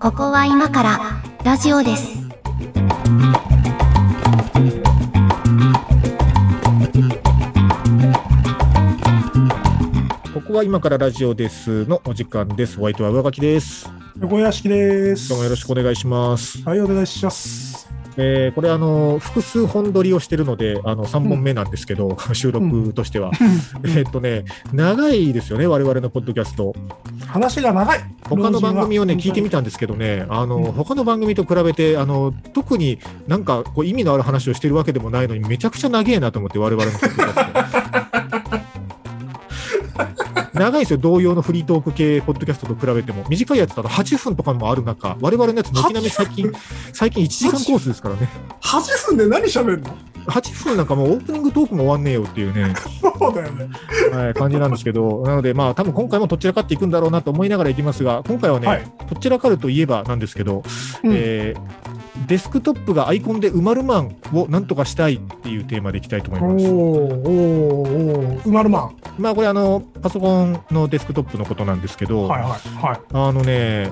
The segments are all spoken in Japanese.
ここは今からラジオです。ここは今からラジオですのお時間です。ホワイトは上書きです。横屋敷です。どうもよろしくお願いします。はい、お願いします。えーこれあの複数本撮りをしてるので、あの3本目なんですけど、収録としては。えーっとね、長いですよね、我々のポッドキャスト。話が長い。他の番組をね、聞いてみた。たんですけどね、あの、うん他の番組と比べて、あの、特になんかこう意味のある話をしてるわけでもないのに、めちゃくちゃ長えなと思って、我々のポッドキャスト。長いですよ、同様のフリートーク系ポッドキャストと比べても。短いやつだと8分とかもある中、我々のやつ、軒並み最近、最近1時間コースですからね。8分で何喋るの？8分なんかもうオープニングトークも終わんねえよっていうね、そうだよね。はい、感じなんですけど、なので、まあ、多分今回もどちらかっていくんだろうなと思いながらいきますが、今回はね、はいどちらかるといえばなんですけど、うんえーデスクトップがアイコンで埋まるマンをなんとかしたいっていうテーマでいきたいと思います。おーおーおーうまるまん。まあ、これあの、パソコンのデスクトップのことなんですけど、はいはいはい。あのね、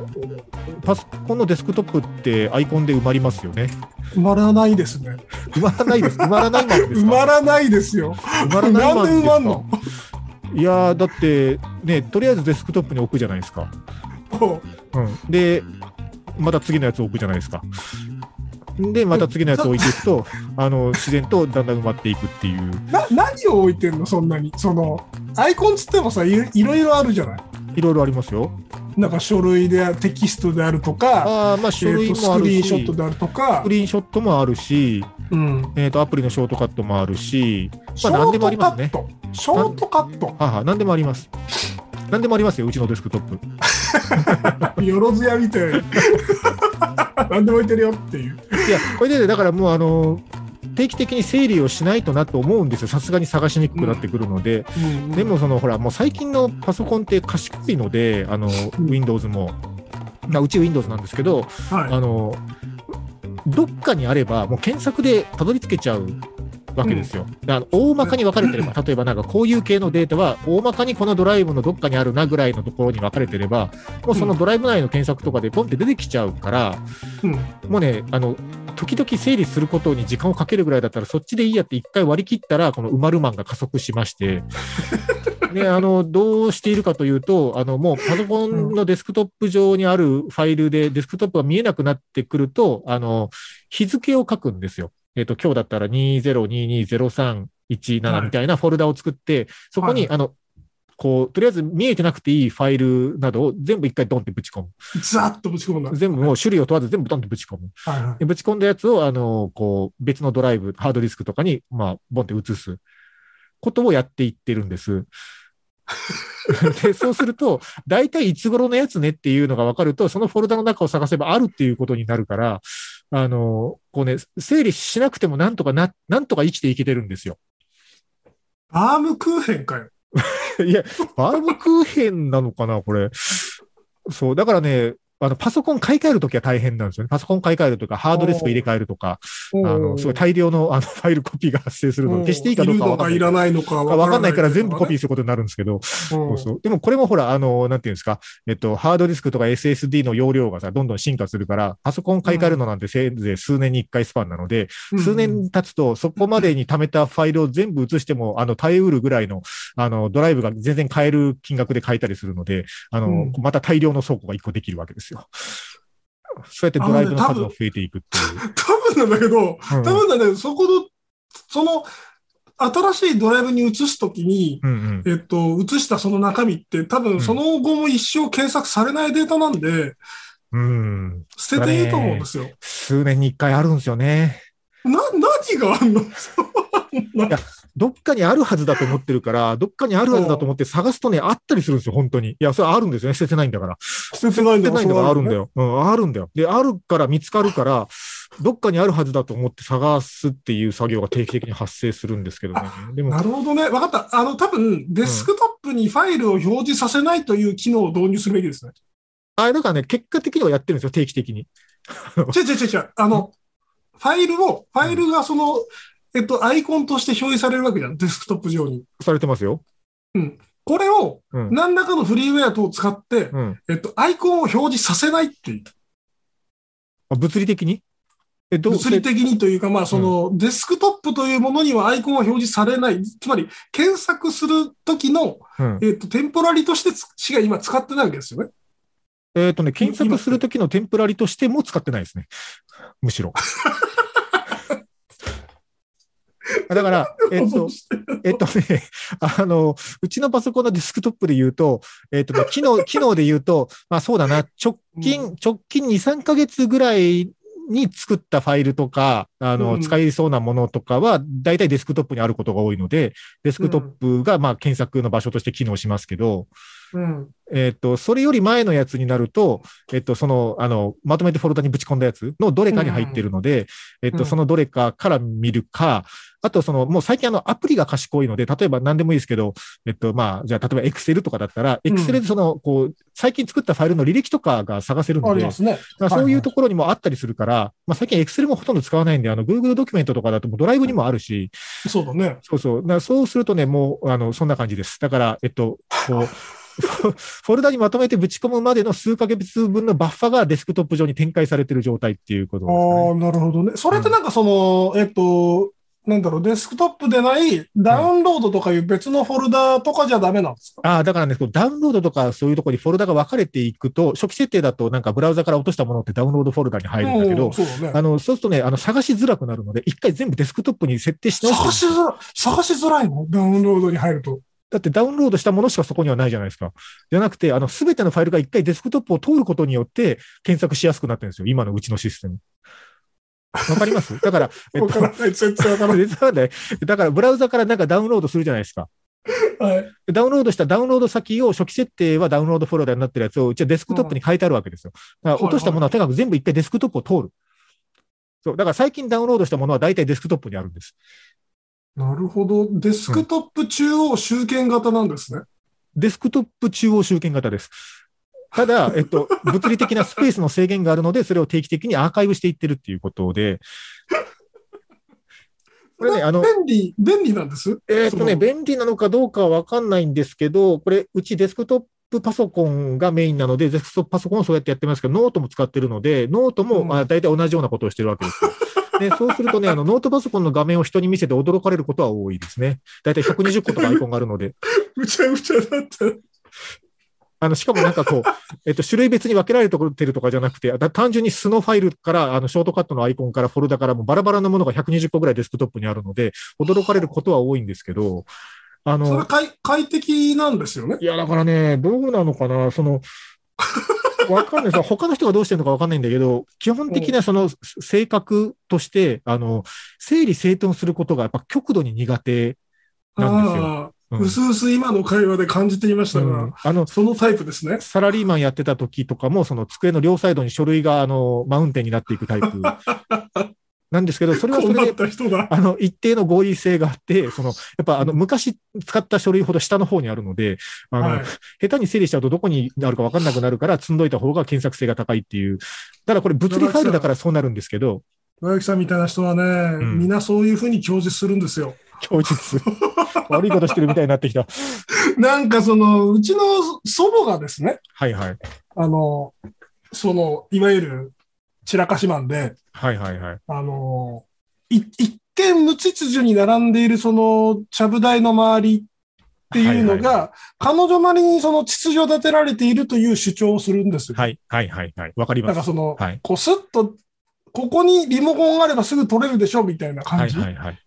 パソコンのデスクトップってアイコンで埋まりますよね。埋まらないですね。埋まらないです。埋まらないマンですか？埋まらないですよ。埋まらないマンなんで埋まんですかの？いやー、だって、ね、とりあえずデスクトップに置くじゃないですか。おううん、で、また次のやつを置くじゃないですか。で、また次のやつを置いていくと、あの自然とだんだん埋まっていくっていう。な何を置いてんのそんなに？その、アイコンつってもさ、いいろいろあるじゃない？いろいろありますよ。なんか書類でテキストであるとか、ああ、まあ、書えーとス類もあるし、クリーンショットスであるとかク、リーンショットもあるし、うん、えー、とアプリのショートカットもあるし、まあ、何でもありますね。カット。ショートカット。はあはあ、何でもあります。何でもありますよ、うちのデスクトップ。よろずやみたいな。何でも置いてるよっていう。いや、これでね、だからもう、あの定期的に整理をしないとなと思うんですよ、さすがに探しにくくなってくるので、でもそのほら、もう最近のパソコンって賢いので、あのうん。Windows も、まあうち Windows なんですけど、はい、あのどっかにあれば、もう検索でたどり着けちゃうわけですよ。であの大まかに分かれてれば、例えばなんかこういう系のデータは、大まかにこのドライブのどっかにあるなぐらいのところに分かれてれば、もうそのドライブ内の検索とかでポンって出てきちゃうから、うんもうね、あの時々整理することに時間をかけるぐらいだったら、そっちでいいやって一回割り切ったら、この埋まるマンが加速しまして、で あのどうしているかというと、あのもうパソコンのデスクトップ上にあるファイルで、デスクトップが見えなくなってくると、あの日付を書くんですよ。えっ、と、今日だったら20220317みたいなフォルダを作って、そこに、はいあの、こう、とりあえず見えてなくていいファイルなどを全部一回ドンってぶち込む。ザッとぶち込んだ。はい全部もう種類を問わず全部ドンってぶち込む。はいでぶち込んだやつを、あの、こう、別のドライブ、ハードディスクとかに、まあ、ボンって移すことをやっていってるんです。で、そうすると、大体いつ頃のやつねっていうのが分かると、そのフォルダの中を探せばあるっていうことになるから、あの、こうね、整理しなくてもなんとかな、なんとか生きていけてるんですよ。バームクーヘンかよ。いや、バームクーヘンなのかな、これ。そう、だからね、あの、パソコン買い替えるときは大変なんですよね。パソコン買い替えるとか、ハードディスク入れ替えるとか、あの、すごい大量のあの ファイルコピーが発生するので、消していいかどうかわかんないらないのかわかんないから全部コピーー。することになるんですけど、うんそうそうでもこれもほら、あの、なんていうんですか、えっと、ハードディスクとか SSD の容量がさ、どんどん進化するから、パソコン買い替えるのなんてせいぜい数年に一回スパンなので、数年経つと、そこまでに貯めたファイルを全部移しても、あの、耐えうるぐらいの、あの、ドライブが全然買える金額で買えたりするので、あの、うんまた大量の倉庫が一個できるわけですよ。そうやってドライブの数も増えていくっていう。多分なんだけど、うん多分なんだけど、そこの、その、新しいドライブに移すときに、うんうん。えっと、移したその中身って、多分その後も一生検索されないデータなんで、うん。捨てていいと思うんですよ。数年に一回あるんですよね。な、何があんの？やどっかにあるはずだと思ってるから、どっかにあるはずだと思って探すとね、あったりするんですよ、本当に。いや、それあるんですよね、捨ててないんだから。捨ててないんだ捨ててないんだからあるんだよ。よ。うん、あるんだよ。で、あるから見つかるから、どっかにあるはずだと思って探すっていう作業が定期的に発生するんですけどね。でも、なるほどね。わかった。あの、多分、デスクトップにファイルを表示させないという機能を導入するべきですね。あれだからね、結果的にはやってるんですよ、定期的に。違う違う違う違う。あの、ファイルを、ファイルがその、えっと、アイコンとして表示されるわけじゃん。デスクトップ上に。されてますよ。これをうん。何らかのフリーウェア等を使って、うん。えっと、アイコンを表示させないっていう。あ物理的に？え、どう？物理的にというか、まあ、その、デスクトップというものにはアイコンは表示されない。つまり、検索するときの、うんえっと、テンポラリとしてつしか今使ってないわけですよね。えっ、とね、検索するときのテンプラリとしても使ってないですね。むしろ。だから、えっ、と、えっとね、あの、うちのパソコンのデスクトップで言うと、えっとね、機能、機能で言うと、まあそうだな、直近、う直近2、3ヶ月ぐらいに作ったファイルとか、あの、うん。使いそうなものとかは、大体デスクトップにあることが多いので、デスクトップが、まあ検索の場所として機能しますけど、うん。えっ、と、それより前のやつになると、えっ、と、その、あの、まとめてフォルダにぶち込んだやつのどれかに入ってるので、えっ、と、うんそのどれかから見るか、あと、その、もう最近あの、アプリが賢いので、例えば何でもいいですけど、えっと、まあ、じゃあ、例えば Excel とかだったら、うん Excel でその、こう、最近作ったファイルの履歴とかが探せるので、ありますね。まあそういうとこころにもあったりするから、まあ最近 Excel もほとんど使わないんで、あの、Google ドキュメントとかだともうドライブにもあるし、ろ。そうだね。そうそう。そうするとね、もう、あの、そんな感じです。だから、えっと、こう、フフォルダにまとめてぶち込むまでの数ヶ月分のバッファがデスクトップ上に展開されている状態っていうことあですかね。あ、なるほどね。それってなんかその、えっと、なんだろう、デスクトップでないダウンロードとかいう別のフォルダとかじゃダメなんですか、ああ、だからね、ダウンロードとかそういうところにフォルダが分かれていくと、初期設定だとなんかブラウザから落としたものってダウンロードフォルダに入るんだけどね。あの、そうするとね、あの、探しづらくなるので、一回全部デスクトップに設定して探しづら、探しづらいの？ダウンロードに入ると。だってダウンロードしたものしかそこにはないじゃないですか。じゃなくて、あの、すべてのファイルが一回デスクトップを通ることによって検索しやすくなってるんですよ。今のうちのシステム。わかります？だから、えっとわか、ら。全然わからない。だからブラウザからなんかダウンロードするじゃないですか。はい。ダウンロードしたダウンロード先を初期設定はダウンロードフォルダになってるやつをうちはデスクトップに変えてあるわけですよ。だから落としたものはとにかく全部一回デスクトップを通る。そう。だから最近ダウンロードしたものは大体デスクトップにあるんです。なるほど。デスクトップ中央集権型なんですね。デスクトップ中央集権型です。ただ、えっと、物理的なスペースの制限があるので、それを定期的にアーカイブしていってるっていうことで、これね、あの、便利、便利なんです？えーっとね、便利なのかどうかはわかんないんですけど、これ、うちデスクトップパソコンがメインなので、デスクトップパソコンをそうやってやってますけど、ノートも使ってるので、ノートも、うんまあ、大体同じようなことをしてるわけですよ。で、そうするとね、あの、ノートパソコンの画面を人に見せて驚かれることは多いですね。大体120個とかアイコンがあるので。ぐちゃぐちゃだった。あの、しかもなんかこう、えっと、種類別に分けられてるとかじゃなくて、だ単純に素のファイルから、あの、ショートカットのアイコンからフォルダからもバラバラなものが120個ぐらいデスクトップにあるので、驚かれることは多いんですけど、あの、それ快快適なんですよね。いや、だからね、どうなのかな、その、わかんないです。他の人がどうしてるのかわかんないんだけど、基本的なその性格として、あの、整理整頓することがやっぱ極度に苦手なんですよ。うすうす今の会話で感じていましたが、うんあの、そのタイプですね。サラリーマンやってた時とかも、その机の両サイドに書類が、あの、マウンテンになっていくタイプ なんですけど、それはそれで。あの、一定の合理性があって、その、やっぱあの、昔使った書類ほど下の方にあるので、あの、はい下手に整理しちゃうとどこにあるか分かんなくなるから、積んどいた方が検索性が高いっていう。だからこれ物理ファイルだからそうなるんですけど、野木さんみたいな人はね、んみんなそういうふうに供述するんですよ。供述。悪いことしてるみたいになってきた。なんかその、うちの祖母がですね、はいはい。あの、その、いわゆる散らかしマンで、はいはいはい。あの、い一見無秩序に並んでいるその、ちゃぶ台の周りっていうのが、はい彼女なりにその秩序立てられているという主張をするんですよ。はいはいはいはい。わかります。なんかその、はい。こうスッと、ここにリモコンがあればすぐ取れるでしょみたいなはい感じ。はいはい。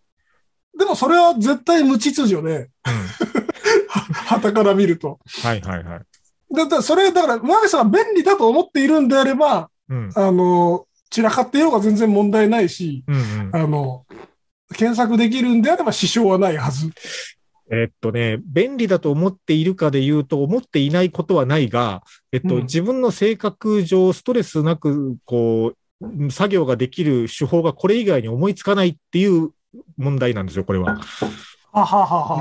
でもそれは絶対無秩序で、うん。はたから見ると。はいはいはい。だからそれ、だから、マゲさんが便利だと思っているんであれば、うん。あの、散らかっていようが全然問題ないし、うんうん。あの、検索できるんであれば支障はないはず。えっとね、便利だと思っているかで言うと、思っていないことはないが、えっと、うん自分の性格上、ストレスなく、こう、作業ができる手法がこれ以外に思いつかないっていう問題なんですよ、これは。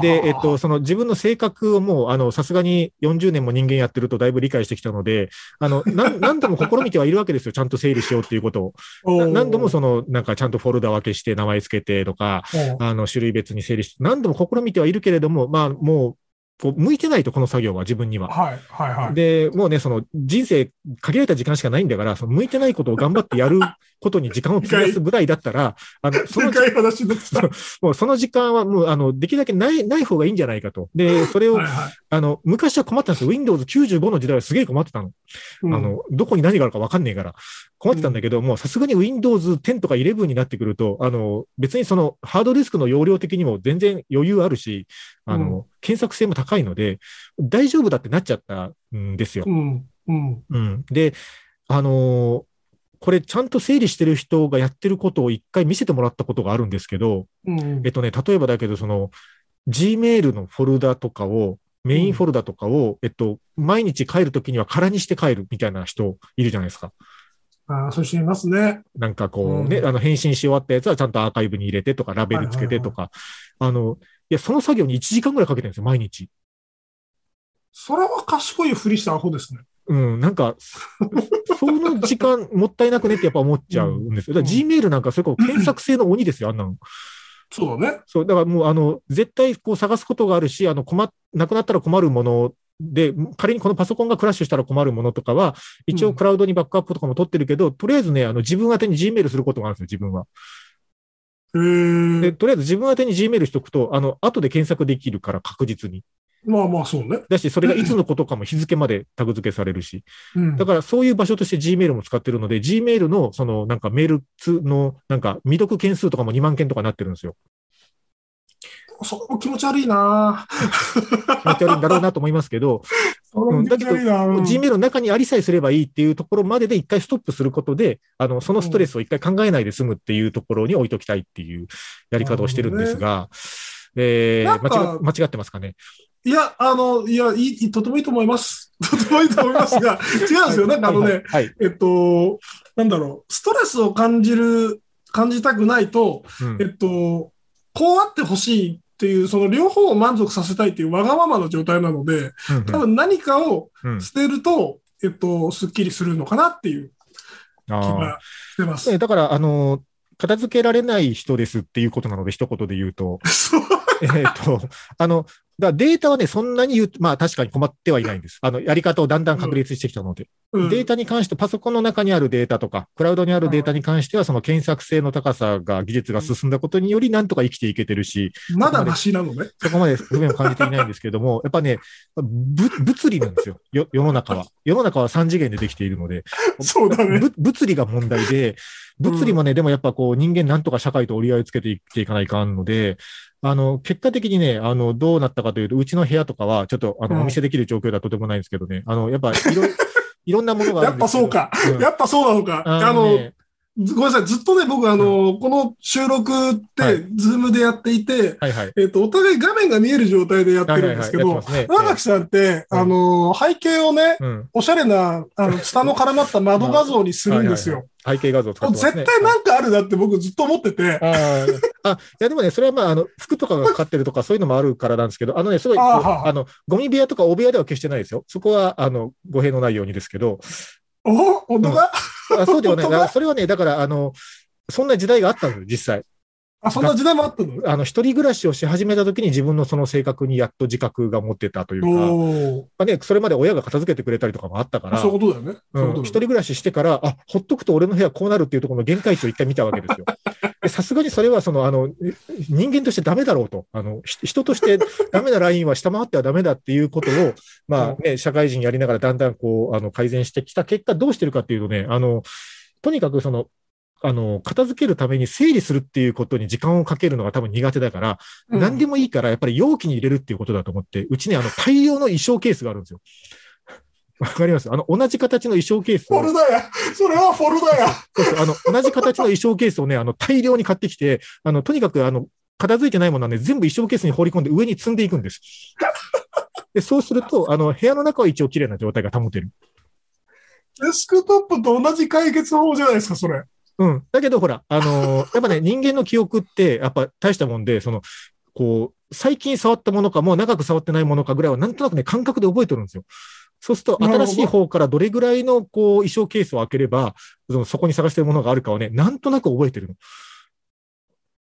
で、えっと、その自分の性格をもう、あの、さすがに40年も人間やってるとだいぶ理解してきたので、あの、何何度も試みてはいるわけですよ。ちゃんと整理しようっていうことを。な何度もその、なんかちゃんとフォルダ分けして名前つけてとか、の、あの、種類別に整理して、何度も試みてはいるけれども、まあ、もこう向いてないと、この作業は自分には。はい、はい、はい。で、もうね、その人生限られた時間しかないんだから、その向いてないことを頑張ってやることに時間を費やすぐらいだったら、あの、そのもうその時間はもう、あの、できるだけない、ない方がいいんじゃないかと。で、それを、い、はあの、昔は困ったんですよ。Windows 95の時代はすげえ困ってたの。い。うんあ、の、どこに何があるか分かんねえから、困ってたんだけど、もうさすがに Windows 10とか11になってくると、あの、別にそのハードディスクの容量的にも全然余裕あるし、あの、検索性も高いので、大丈夫だってなっちゃったんですよう。ん、うん。うん。で、あのーこれちゃんと整理してる人がやってることを一回見せてもらったことがあるんですけど、うんえっとね、例えばだけど、その、Gmail のフォルダとかを、メインフォルダとかを、えっと、毎日帰るときには空にして帰るみたいな人いるじゃないですか。ああ、そういう人いますね。なんかこううんね、あの、返信し終わったやつはちゃんとアーカイブに入れてとか、ラベルつけてとか、あの、いや、その作業に1時間ぐらいかけてるんですよ、毎日。それは賢いふりしたアホですね。うん、なんか、そ その時間もったいなくねってやっぱ思っちゃうんですよ。だから Gmail なんかそれこそ検索性の鬼ですよ、あんなの。そうだね。そう、だからもう、あの、絶対こう探すことがあるし、あの、困っ、なくなったら困るもので、仮にこのパソコンがクラッシュしたら困るものとかは、一応うんクラウドにバックアップとかも取ってるけど、とりあえずね、あの、自分宛てに Gmail することがあるんですよ、自分は。で、。とりあえず自分宛てに Gmail しとくと、あの、後で検索できるから確実に。まあまあ、そうね。だし、それがいつのことかも日付までタグ付けされるし。うん。だからそういう場所として Gmail も使ってるので、Gmail のそのなんかメールつのなんか未読件数とかも2万件とかなってるんですよ。それも気持ち悪いな気持ち悪いんだろうなと思いますけど、それも気持ち悪いなうん Gmail の中にありさえすればいいっていうところまでで一回ストップすることで、あの、そのストレスを一回考えないで済むっていうところに置いときたいっていうやり方をしてるんですが、えー間違ってますかね？いや、あの、いや、いい、とてもいいと思います。とてもいいと思いますが、違うんですよ。なんかあのね、はいはい。えっと、なんだろう、ストレスを感じる、感じたくないと、うんえっと、こうあってほしいっていう、その両方を満足させたいっていうわがままの状態なので、うん多分何かをうん捨てると、えっと、すっきりするのかなっていう気がしてます。えだから、あの、片付けられない人ですっていうことなので、一言で言うと。えっと、あの、だデータはね、そんなに言う、まあ確かに困ってはいないんです。あの、やり方をだんだん確立してきたので。うんデータに関して、パソコンの中にあるデータとか、クラウドにあるデータに関しては、その検索性の高さが、技術が進んだことにより、なんとか生きていけてるし、まだマシなのね。そこまで不便を感じていないんですけども、やっぱね、ぶ物理なんですよ。よ世の中は。世の中は3次元でできているので、そうだね。ぶ物理が問題で、物理もね、でもやっぱこう人間なんとか社会と折り合いをつけていっていかないかんので、あの、結果的にね、あの、どうなったかというと、うちの部屋とかは、ちょっと、あの、うんお見せできる状況ではとてもないんですけどね、あの、やっぱ、いろ、いろんなものがあやっぱそうか。うんやっぱそうなのか。あの、ごめんなさい。ずっとね、僕、あの、この収録って、はいズームでやっていて、はいはい。えっと、お互い画面が見える状態でやってるんですけど、長ますね木さんって、うんあの、背景をね、うん。おしゃれな、あの、ツタの絡まった窓画像にするんですよ。背景画像を使ってますね。絶対なんかあるなって僕ずっと思ってて、あーあ、いやでもね、それはまあ、あの、服とかがかかってるとか、そういうのもあるからなんですけど、あのね、すごいあーはーあの、ゴミ部屋とか大部屋では決してないですよ。そこは、あの、語弊のないようにですけど、お本当だ、あそうではない。それはね、だから、あの、そんな時代があったんですよ、実際。あ、そんな時代もあったの？あの、一人暮らしをし始めた時に自分のその性格にやっと自覚が持ってたというか、まあね、それまで親が片付けてくれたりとかもあったから、そういうことだよね。そうん、一人暮らししてから、あ、ほっとくと俺の部屋こうなるっていうところの限界値を一回見たわけですよ。でさすがにそれは、その、あの、人間としてダメだろうと。あの、ひ人としてダメなラインは下回ってはダメだっていうことを、まあね、社会人やりながらだんだんこう、あの、改善してきた結果どうしてるかっていうとね、あの、とにかくその、あの、片付けるために整理するっていうことに時間をかけるのが多分苦手だから、うん何でもいいから、やっぱり容器に入れるっていうことだと思って、うちね、あの、大量の衣装ケースがあるんですよ。わかります？あの、同じ形の衣装ケースをフォルダや。それはフォルダや。あの、同じ形の衣装ケースをね、あの、大量に買ってきて、あの、とにかく、あの、片付いてないものはね、全部衣装ケースに放り込んで上に積んでいくんです。で、そうすると、あの、部屋の中は一応綺麗な状態が保てる。デスクトップと同じ解決法じゃないですか、それ。うん。だけど、ほら、あのー やっぱね、人間の記憶って、やっぱ大したもんで、その、こう、最近触ったものか、もう長く触ってないものかぐらいは、なんとなくね、感覚で覚えてるんですよ。そうすると、新しい方からどれぐらいの、こう、衣装ケースを開ければ、そのそこに探してるものがあるかをね、なんとなく覚えてるの。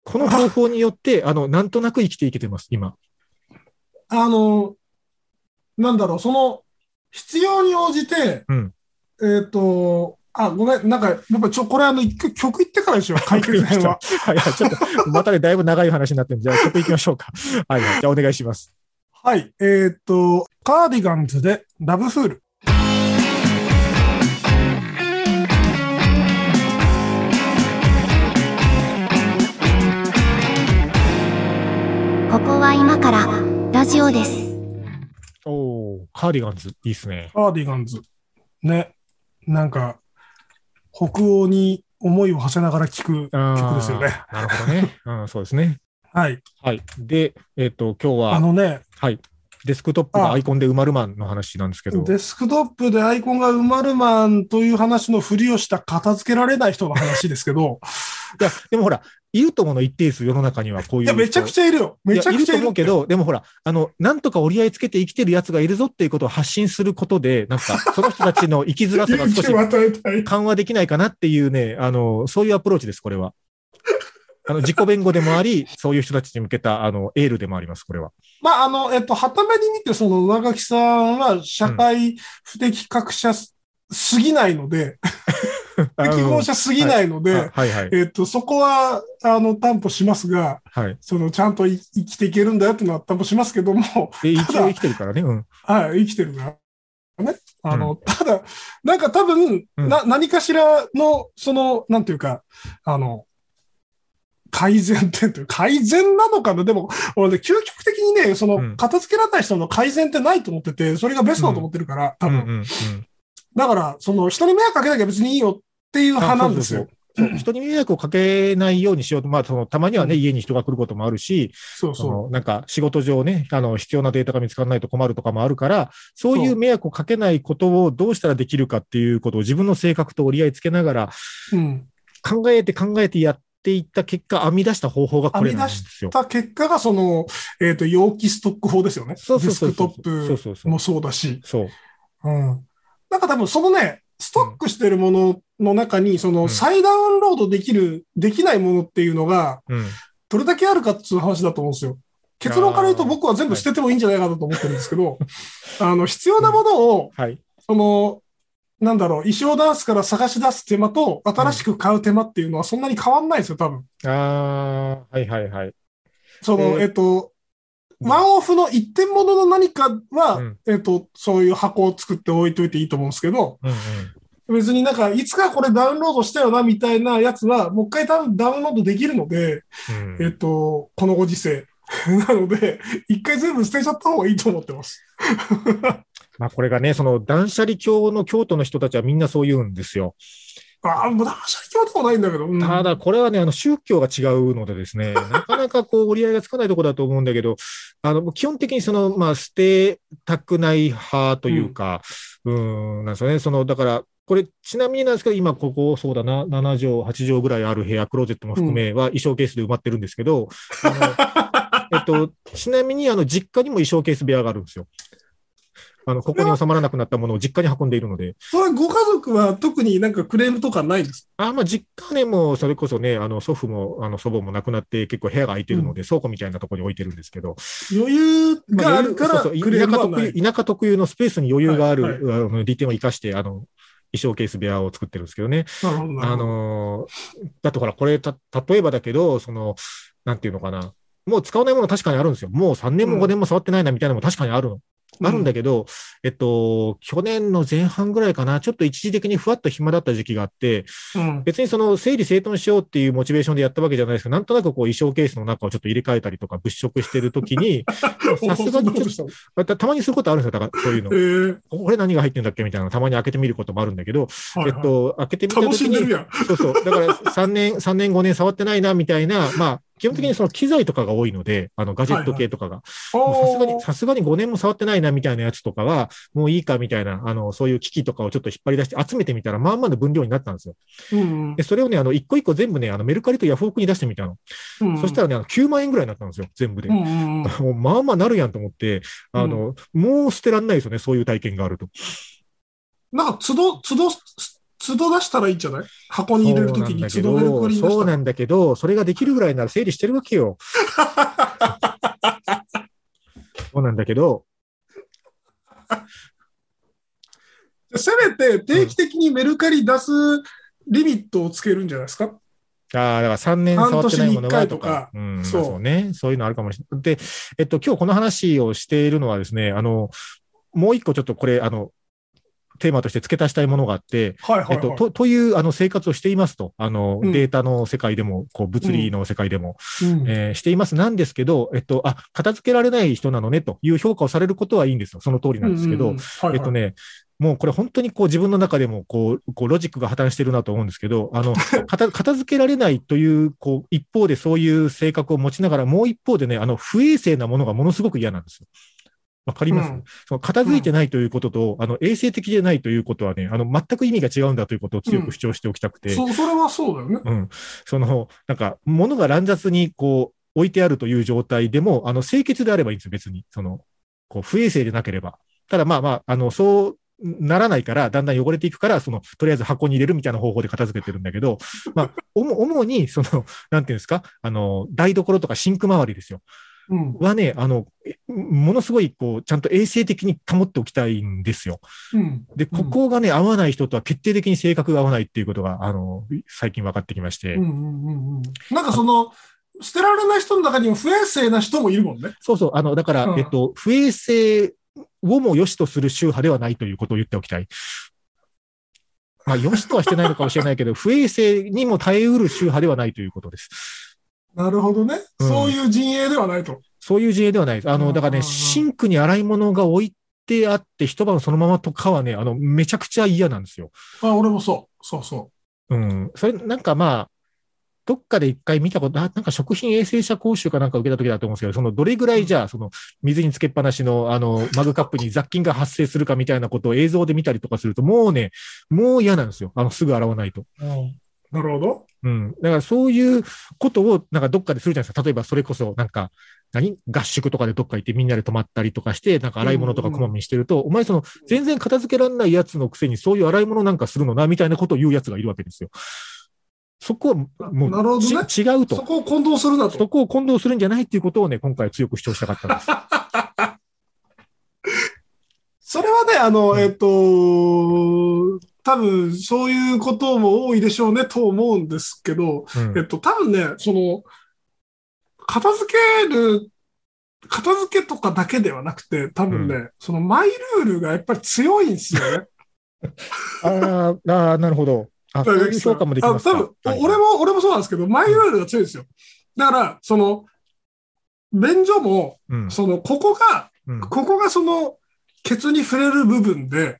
この方法によって、あの、なんとなく生きていけてます、今。あの、なんだろう、その、必要に応じて、うんえっ、と、あ、ごめん、なんか、やっぱちょ、これあの、一曲曲言ってからでしょ、解決編は。はいはい、ちょっと、またね、だいぶ長い話になってるんで、じゃあ、曲行きましょうか。はいはい、じゃあ、お願いします。はい。えっ、と、カーディガンズでラブフール。ここは今からラジオです。おー、カーディガンズ、いいっすね。カーディガンズ。ね。なんか、北欧に思いを馳せながら聴く曲ですよね。なるほどね。うん、そうですね。はい。はい。で、えっ、と、今日は、あのね、はい。デスクトップがアイコンで埋まるマンの話なんですけど。デスクトップでアイコンが埋まるマンという話のふりをした片付けられない人の話ですけど、いや、でもほら、いると思うの一定数世の中にはこういう人。いや、めちゃくちゃいるよ。めちゃくちゃいる思うけど、でもほら、あの、なんとか折り合いつけて生きてる奴がいるぞっていうことを発信することで、なんか、その人たちの生きづらさが少し。緩和できないかなっていうね、あの、そういうアプローチです、これは。あの、自己弁護でもあり、そういう人たちに向けた、あの、エールでもあります、これは。まあ、あの、えっと、はために見て、その上垣さんは社会不適格者すすぎないので、適合者すぎないので。えっと、そこは、あの、担保しますが、はい。その、ちゃんとい生きていけるんだよっていうのは担保しますけども、で、一応生きてるからね、うん。はい、生きてるから。ね。あの、ただ、なんか多分、うんな、何かしらの、その、なんていうか、あの、改善点という、改善なのかな？でも、俺ね、究極的にね、その、うん片付けられない人の改善ってないと思ってて、それがベストだと思ってるから、多分。だから、その、人に迷惑かけなきゃ別にいいよっていう派なんですよ。人に迷惑をかけないようにしようと、まあ、その、たまにはね、家に人が来ることもあるし、そそうその、なんか、仕事上ね、あの、必要なデータが見つからないと困るとかもあるから、そういう迷惑をかけないことをどうしたらできるかっていうことを自分の性格と折り合いつけながら、う。うん。考えて考えてやっていった結果、編み出した方法がこれなんですよ。た結果が、その、えっ、と、容器ストック法ですよね。そうそうそうデスクトップもそうだし。そう。うん。なんか多分そのね、ストックしてるものの中に、そのうん再ダウンロードできる、できないものっていうのが、うん。どれだけあるかっていう話だと思うんですよ。結論から言うと僕は全部捨ててもいいんじゃないかなと思ってるんですけど、あの、必要なものを、はい。その、なんだろう、衣装ダンスから探し出す手間と、新しく買う手間っていうのはそんなに変わんないですよ、多分。ああ、はいはいはい。その、えっと、うんワンオフの一点物の何かは、うんえっと、そういう箱を作って置いといていいと思うんですけど、うんうん。別になんか、いつかこれダウンロードしたよな、みたいなやつは、もう一回ダウンダウンロードできるので、うんえっと、このご時世。なので、一回全部捨てちゃった方がいいと思ってます。まあこれがね、その断捨離教の京都の人たちはみんなそう言うんですよ。ああ、もう断捨離教とかないんだけど。うんただ、これはね、あの、宗教が違うのでですね、なかなかこう、折り合いがつかないところだと思うんだけど、あの、基本的にその、まあ、捨てたくない派というか、うーん、なんですよね。その、だから、これ、ちなみになんですけど、今、ここ、そうだな、7畳、8畳ぐらいある部屋、クローゼットも含めは衣装ケースで埋まってるんですけど、あの、えっと、ちなみに、あの、実家にも衣装ケース部屋があるんですよ。あの、ここに収まらなくなったものを実家に運んでいるので、それ、ご家族は特になんかクレームとかないです。あまあ、実家ね、もうそれこそね、あの祖父もあの祖母も亡くなって結構部屋が空いてるので、倉庫みたいなところに置いてるんですけど、余裕まあがあるから、田舎。特有田舎特有のスペースに余裕がある、はいあの利点を生かして、あの、衣装ケース部屋を作ってるんですけどね。なるほどあ。のーだってほら、これた、例えばだけど、その、なんていうのかな。もう使わないもの確かにあるんですよ。もう3年も5年も触ってないなみたいなのも確かにあるの。あるんだけど、えっと、去年の前半ぐらいかな、ちょっと一時的にふわっと暇だった時期があって、うん。別にその整理整頓しようっていうモチベーションでやったわけじゃないですけど、なんとなくこう衣装ケースの中をちょっと入れ替えたりとか物色してるときに、さすがにちょっと。とたたまにすることあるんですよ。だからそういうのえ。ーこれ何が入ってんだっけみたいなのたまに開けてみることもあるんだけど、はいはいえっと、開けてみたと楽きに。そうそう。だから3年、3年5年触ってないなみたいな、まあ、基本的にその機材とかが多いので、あの、ガジェット系とかが。さすがに、さすがに5年も触ってないなみたいなやつとかは、もういいかみたいな、あの、そういう機器とかをちょっと引っ張り出して集めてみたら、まあまあの分量になったんですよ。うんで、それをね、あの、一個一個全部ね、あの、メルカリとヤフオクに出してみたの。うん。そしたらね、あの9万円ぐらいになったんですよ、全部で。うんうんうん、もうまあまあなるやんと思って、あの、もう捨てらんないですよね、そういう体験があると。なんか、都度、都度、都度出したらいいんじゃない？箱に入れるときに都度メルカリに出したら。そうなんだけど、それができるぐらいなら整理してるわけよ。そうなんだけど、せめて定期的にメルカリ出すリミットをつけるんじゃないですか、ああ、だから3年触ってないものはとかうん、そうそうね。そういうのあるかもしれない。で、えっと、今日この話をしているのはですね、あの、もう一個ちょっとこれ、あの、テーマとして付け足したいものがあって、はいはいはい。えっと、と、という、あの、生活をしていますと。あの、うんデータの世界でも、こう、物理の世界でも、うんえーしています。なんですけど、えっと、あ、片付けられない人なのね、という評価をされることはいいんですよ。その通りなんですけど、うんうんうんはいはいえっとね、もうこれ本当にこう自分の中でもこう、こうロジックが破綻してるなと思うんですけど、あの、片片付けられないという、こう、一方でそういう性格を持ちながら、もう一方でね、あの、不衛生なものがものすごく嫌なんですよ。わかります、うんその片付いてないということと、あの、衛生的でないということはね、あの、全く意味が違うんだということを強く主張しておきたくて、そう、それはそうだよね。うん。その、なんか、物が乱雑にこう、置いてあるという状態でも、あの、清潔であればいいんですよ、別に。その、こう、不衛生でなければ。ただまあまあ、あの、そうならないから、だんだん汚れていくから、その、とりあえず箱に入れるみたいな方法で片付けてるんだけど、まあ、主主に、その、なんていうんですか、あの、台所とかシンク周りですよ。うん。はね、あの、えものすごい、こう、ちゃんと衛生的に保っておきたいんですよ。うん。で、ここがね、合わない人とは決定的に性格が合わないっていうことが、あの、最近分かってきまして。うんうんうんうん。なんかその、捨てられない人の中にも不衛生な人もいるもんね。そうそう、あの、だから、うんえっと、不衛生をも良しとする宗派ではないということを言っておきたい。まあ、良しとはしてないのかもしれないけど、不衛生にも耐えうる宗派ではないということです。なるほどね。うんそういう陣営ではないと。そういう自衛ではないです。あの、うんだからね、シンクに洗い物が置いてあって、一晩そのままとかはね、あの、めちゃくちゃ嫌なんですよ。あ、俺もそう。そうそうん。それ、なんかまあ、どっかで一回見たこと、あなんか食品衛生者講習かなんか受けた時だと思うんですけど、そのどれぐらいじゃあ、その水につけっぱなしのあのマグカップに雑菌が発生するかみたいなことを映像で見たりとかすると、もうね、もう嫌なんですよ。あの、すぐ洗わないと。う。うん。なるほど。うん。だからそういうことをなんかどっかでするじゃないですか。例えばそれこそなんか、何？合宿とかでどっか行ってみんなで泊まったりとかして、なんか洗い物とかこまめにしてると、お前その全然片付けられないやつのくせにそういう洗い物なんかするのな、みたいなことを言うやつがいるわけですよ。そこはもうなるほどねち違うと。そこを混同するなと。そこを混同するんじゃないっていうことをね、今回強く主張したかったんです。それはね、あの、うんえっと、多分そういうことも多いでしょうねと思うんですけど、うんえっと、多分ね、その、片付ける、片付けとかだけではなくて、多分ね、そのマイルールがやっぱり強いんですよね。あーあー、なるほど。あ、そういう評価もできますか。あ多分、はい俺も、俺もそうなんですけど、マイルールが強いんですよ。だから、その、便所も、うんその、ここが、うんここがその、ケツに触れる部分で、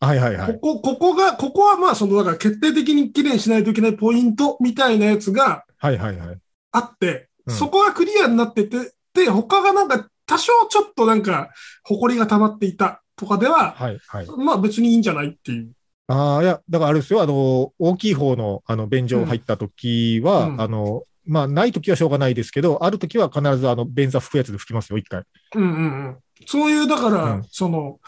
はいはいはい。ここ、ここが、ここはまあ、その、だから決定的にきれいにしないといけないポイントみたいなやつがはいはいはい。あって、うんそこがクリアになってて、で、他がなんか、多少ちょっとなんか、埃が溜まっていたとかでは、はいはい。まあ別にいいんじゃないっていう。ああ、いや、だからあれですよ、あの、大きい方の、あの、便所入った時は、うんあの、まあ、ない時はしょうがないですけど、ある時は必ず、あの、便座拭くやつで拭きますよ、一回。うんうんうん。そういう、だから、うんその、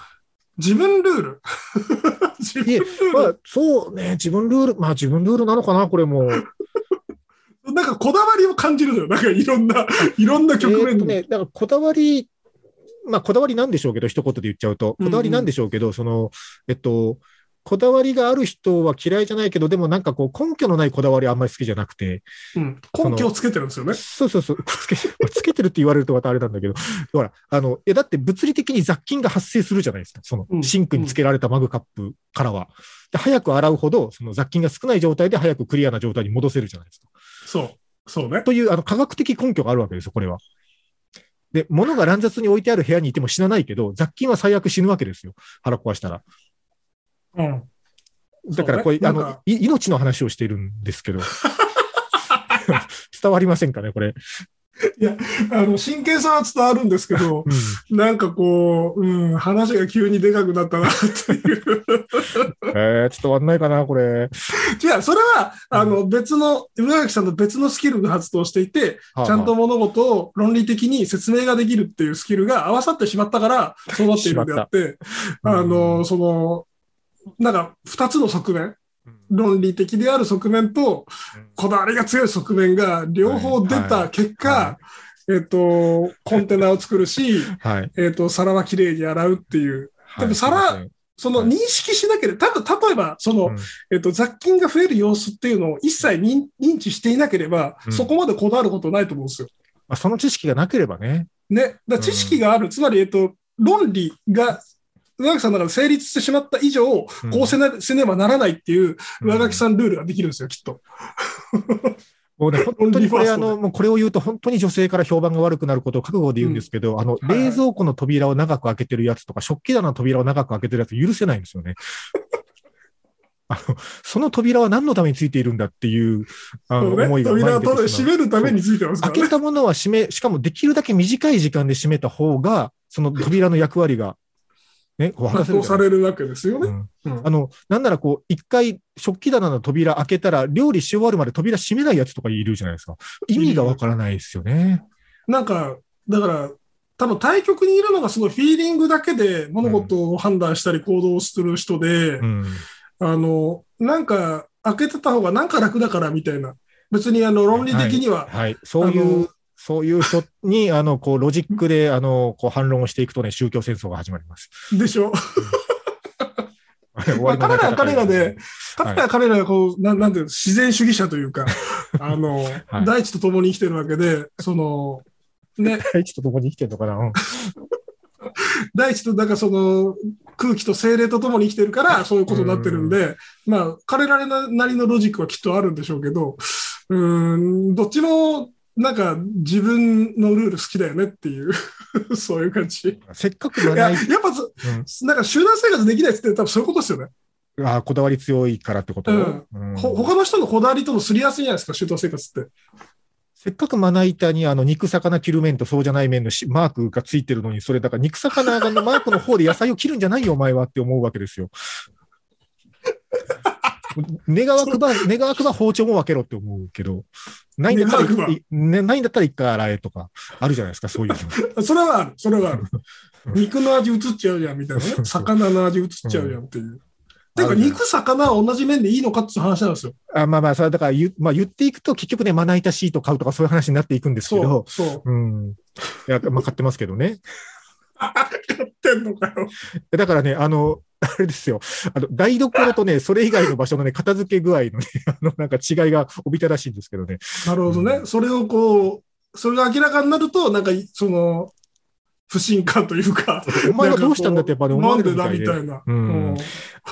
自分ルール。自分ルーまあ、そうね、自分ルール、まあ自分ルールなのかな、これも。ル。なんかこだわりを感じるのよ。なんかいろんな、いろんな局面の。えーとね、だからこだわり、まあこだわりなんでしょうけど、一言で言っちゃうと、うんうんこだわりなんでしょうけど、その、えっと、こだわりがある人は嫌いじゃないけど、でもなんかこう根拠のないこだわりはあんまり好きじゃなくて、うん、根拠をつけてるんですよね。そうそうそう、つけ、つけてるって言われるとまたあれなんだけど、ほら、あの、いやだって物理的に雑菌が発生するじゃないですか。そのうんシンクにつけられたマグカップからは。で早く洗うほど、その雑菌が少ない状態で早くクリアな状態に戻せるじゃないですか。そう。そうね。という、あの、科学的根拠があるわけですよ、これは。で、物が乱雑に置いてある部屋にいても死なないけど、雑菌は最悪死ぬわけですよ。腹壊したら。うん。だからこれ、ねなんか、のい命の話をしているんですけど。伝わりませんかね、これ。あの、真剣さは伝わるんですけど、うん。なんかこう、うん、話が急にでかくなったなっていう。えー、伝わんないかな、これ。違う、それは、あの、別の、上垣さんの別のスキルが発動していて、はあちゃんと物事を論理的に説明ができるっていうスキルが合わさってしまったから、そうなっているんであって、あの、その、なんか、二つの側面、うん。論理的である側面と、こだわりが強い側面が両方出た結果、はえっと、コンテナを作るし、はい。えっと、皿はきれいに洗うっていう。はい。も皿その認識しなければ、たぶん例えば、その、うん。えっと、雑菌が増える様子っていうのを一切認認知していなければ、うん。そこまでこだわることないと思うんですよ。まあ、その知識がなければね。ね。だ知識がある、つまり、えっと、論理が、上垣さんの中で成立してしまった以上、こうせなせねばならないっていう、上垣さんルールができるんですよ、きっと。もう ね、本当にこれ、あの、もうこれを言うと、本当に女性から評判が悪くなることを覚悟で言うんですけど、あの、はい。はい冷蔵庫の扉を長く開けてるやつとか、食器棚の扉を長く開けてるやつ許せないんですよね。あの、その扉は何のためについているんだっていう、あの、ね。思いが前扉を閉めるためについてますからね。開けたものは閉め、しかもできるだけ短い時間で閉めた方が、その扉の役割が、ね、こう果たせるじゃない発動されるわけですよね。あの、なんならこう、一回食器棚の扉開けたら、料理し終わるまで扉閉めないやつとかいるじゃないですか。意味がわからないですよね。なんか、だから、多分対局にいるのがすごいフィーリングだけで物事を判断したり行動する人で、うん。あの、なんか開けてた方がなんか楽だからみたいな。別にあの論理的には、はい。そういう、そういう人に、あの、こう、ロジックで、あの、こう、反論をしていくとね、宗教戦争が始まります。でしょ？終まあ、彼らは彼らで、はい。彼らは彼らがこう、なんなんていうの、自然主義者というか、あの、はい。大地と共に生きてるわけで、その、ね、大地と共に生きてるのかな、うん。大地と、だからその、空気と精霊と共に生きてるから、そういうことになってるんで、まあ、彼らなりのロジックはきっとあるんでしょうけど、うーん、どっちも、なんか、自分のルール好きだよねっていう、そういう感じ。せっかくいや、やっぱそ、なんか集団生活できないって言って多分そういうことですよね。うん、あこだわり強いからってこと、うんうんほ他の人のこだわりとのすり合わせじゃないですか、集団生活って。せっかくまな板にあの肉魚切る面とそうじゃない面のしマークがついてるのに、それだから肉魚の マークの方で野菜を切るんじゃないよ、お前はって思うわけですよ。願わくば、願わくば包丁も分けろって思うけど、ないんだったらないんだったら一回洗えとか、あるじゃないですか、そういうの。それはある、それはある。肉の味移っちゃうじゃん、みたいなね。魚の味移っちゃうじゃんっていう。ていうか、あるじゃん肉、魚は同じ面でいいのかっていう話なんですよ。あまあまあ、それはだから言,、まあ、言っていくと、結局ね、まな板シート買うとかそういう話になっていくんですけそうど、、そう。うん。いや、まあ、買ってますけどね。買ってんのかよ。だからね、あの、あれですよ。あの、台所とね、それ以外の場所のね、片付け具合のね、あの、なんか違いがおびただしいんですけどね。なるほどね。うんそれをこう、それが明らかになると、なんか、その、不信感というか。お前はどうしたんだってやっぱね、思われるみなんたいで。でだみたいな。うん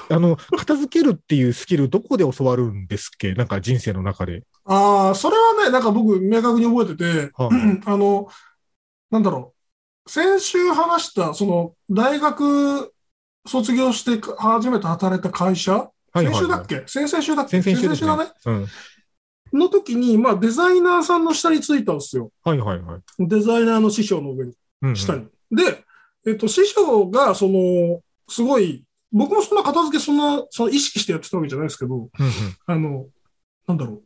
あの、片付けるっていうスキル、どこで教わるんですっけ？なんか人生の中で。ああ、それはね、なんか僕、明確に覚えてて、はい あの、なんだろう。先週話した、その、大学卒業して初めて働いた会社、はいはい、先週だはい。っけ？先々週だっけ？先々週。だね。うん。の時に、まあ、デザイナーさんの下についたんですよ。はいはいはい。デザイナーの師匠の上に、うんうん下に。で、えっと、師匠が、その、すごい、僕もそんな片付けそんな、その意識してやってたわけじゃないですけど、うんうんあの、なんだろ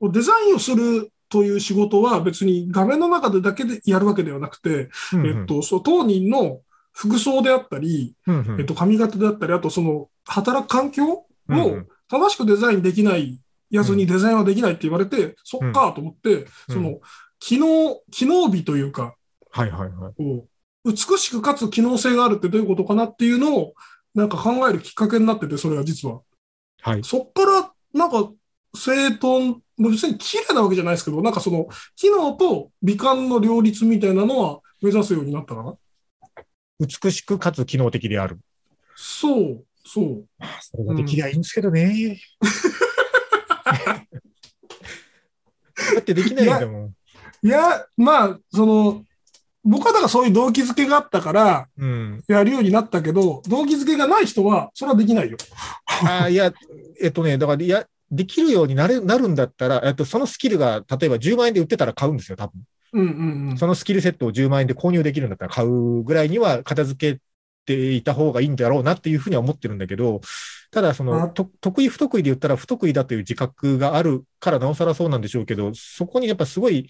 う。デザインをするという仕事は別に画面の中でだけでやるわけではなくて、うんうんえっと、そう当人の服装であったり、うんうんえっと、髪型であったり、あとその、働く環境をうんうん正しくデザインできないやつにデザインはできないって言われて、そっかと思って、うんその、機能、機能美というか、はいはいはい。こう美しくかつ機能性があるってどういうことかなっていうのを、なんか考えるきっかけになってて、それが実は。はい。そっから、なんか、整頓、別に綺麗なわけじゃないですけど、なんかその、機能と美観の両立みたいなのは目指すようになったかな。美しくかつ機能的である。そう、そう。それができりゃいいんですけどね。だってできないんだもん。いや、まあ、その、僕はだからそういう動機づけがあったから、うん。やるようになったけど、動機づけがない人は、それはできないよ。ああ、いや、えっとね、だから、いや、できるようになれなるんだったら、えっと、そのスキルが、例えば10万円で売ってたら買うんですよ、多分。うんうんうん。そのスキルセットを10万円で購入できるんだったら買うぐらいには片付けていた方がいいんだろうなっていうふうには思ってるんだけど、ただそあの、と得意不得意で言ったら不得意だという自覚があるからなおさらそうなんでしょうけど、そこにやっぱすごい、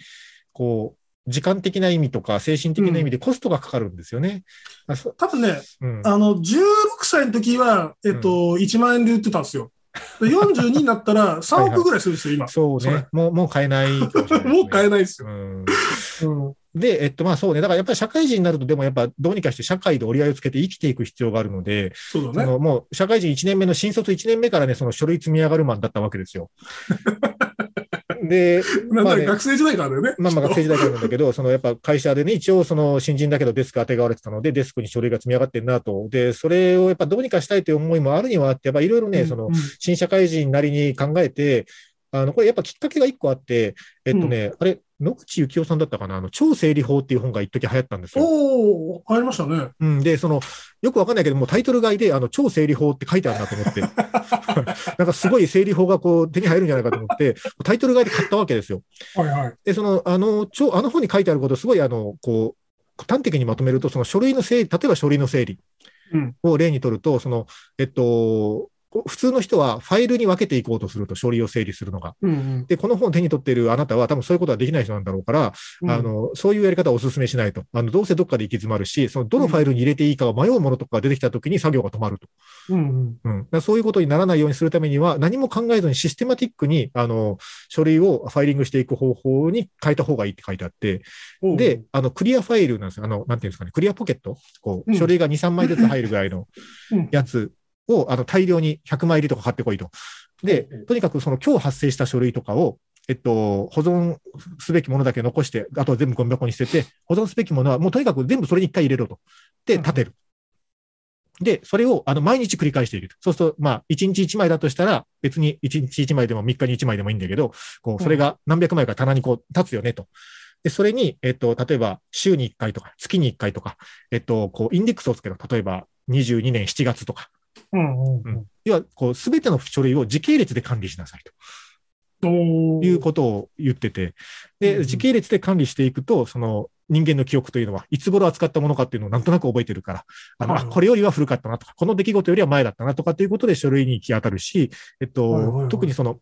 こう、時間的な意味とか精神的な意味でコストがかかるんですよね。あそ多分ね、うんあの、16歳の時は、えっと、1万円で売ってたんですよ。で42になったら3億ぐらいするんですよ、今。そうね。もう、もう買えないね、もう買えないですよ。うんうんで、えっと、まあそうね。だからやっぱり社会人になると、でもやっぱどうにかして社会で折り合いをつけて生きていく必要があるので、そうだね。もう社会人1年目の新卒1年目からね、その書類積み上がるマンだったわけですよ。で、まあねだ学生時代からだよね。まあまあ学生時代からなんだけど、そのやっぱ会社でね、一応その新人だけどデスク当てがわれてたので、デスクに書類が積み上がってるなと。で、それをやっぱどうにかしたいという思いもあるにはあって、やっぱいろいろね、そのうん新社会人なりに考えて、あの、これやっぱきっかけが一個あって、えっとね、あれ、野口幸雄さんだったかな、あの、超整理法っていう本が一時流行ったんですよ。おおありましたね。うん、で、その、よくわかんないけども、タイトル買いで、あの、超整理法って書いてあるなと思って、なんかすごい整理法がこう手に入るんじゃないかと思って、タイトル買いで買ったわけですよ。はいはい。で、その、あの、超、あの本に書いてあること、すごい、あの、こう、端的にまとめると、その書類の整理、例えば書類の整理うんを例にとると、その、えっと、普通の人はファイルに分けていこうとすると、書類を整理するのが。うんうんで、この本を手に取っているあなたは、多分そういうことはできない人なんだろうから、うんあの、そういうやり方をお勧めしないと。あの、どうせどっかで行き詰まるし、その、どのファイルに入れていいかを迷うものとかが出てきたときに作業が止まると。うんうんうん。だからそういうことにならないようにするためには、何も考えずにシステマティックに、あの、書類をファイリングしていく方法に変えた方がいいって書いてあって、で、あの、クリアファイルなんですよ。あの、なんていうんですかね、クリアポケットこう、うん書類が2、3枚ずつ入るぐらいのうんやつを、あの、大量に100枚入りとか買ってこいと。でうん、とにかくその今日発生した書類とかを、えっと、保存すべきものだけ残して、あとは全部ゴミ箱に捨てて、保存すべきものはもうとにかく全部それに一回入れろと。で、うん立てる。で、それをあの毎日繰り返していく。そうすると、まあ、1日1枚だとしたら、別に1日1枚でも3日に1枚でもいいんだけど、こう、それが何百枚か棚にこう立つよねと。で、それに、えっと、例えば、週に1回とか、月に1回とか、えっと、こう、インデックスをつける。例えば、22年7月とか。うんうんうん。要は、こう、すべての書類を時系列で管理しなさいと。おいうことを言ってて、で、ん時系列で管理していくと、その人間の記憶というのは、いつ頃扱ったものかっていうのをなんとなく覚えてるから、あの、はい。あこれよりは古かったなとか、この出来事よりは前だったなとかっていうことで書類に行き当たるし、えっと、はいはいはい。特にその、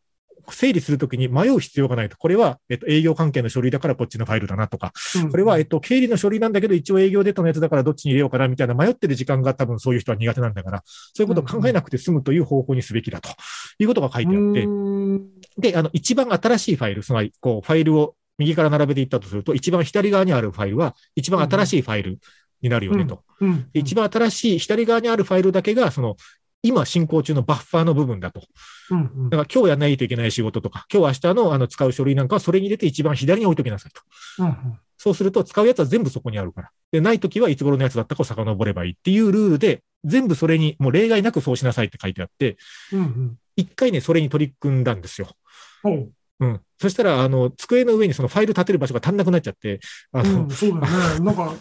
整理するときに迷う必要がないと。これは、えっと、営業関係の書類だからこっちのファイルだなとか、これは、えっと、経理の書類なんだけど、一応営業データのやつだからどっちに入れようかなみたいな迷ってる時間が多分そういう人は苦手なんだから、そういうことを考えなくて済むという方向にすべきだと。いうことが書いてあって、うん。で、あの、一番新しいファイル、つまり、こう、ファイルを右から並べていったとすると、一番左側にあるファイルは、一番新しいファイルになるよねと。うん。で一番新しい左側にあるファイルだけが、その、今進行中のバッファーの部分だと。うんうんだから今日やらないといけない仕事とか、今日明日のあの使う書類なんかはそれに入れて一番左に置いときなさいと。うんそうすると使うやつは全部そこにあるから。で、ないときはいつ頃のやつだったかを遡ればいいっていうルールで、全部それにもう例外なくそうしなさいって書いてあって、うんうん一回ね、それに取り組んだんですよ。おううん。そしたら、あの、机の上にそのファイル立てる場所が足んなくなっちゃって、あの、うん、そうだよね。なんか、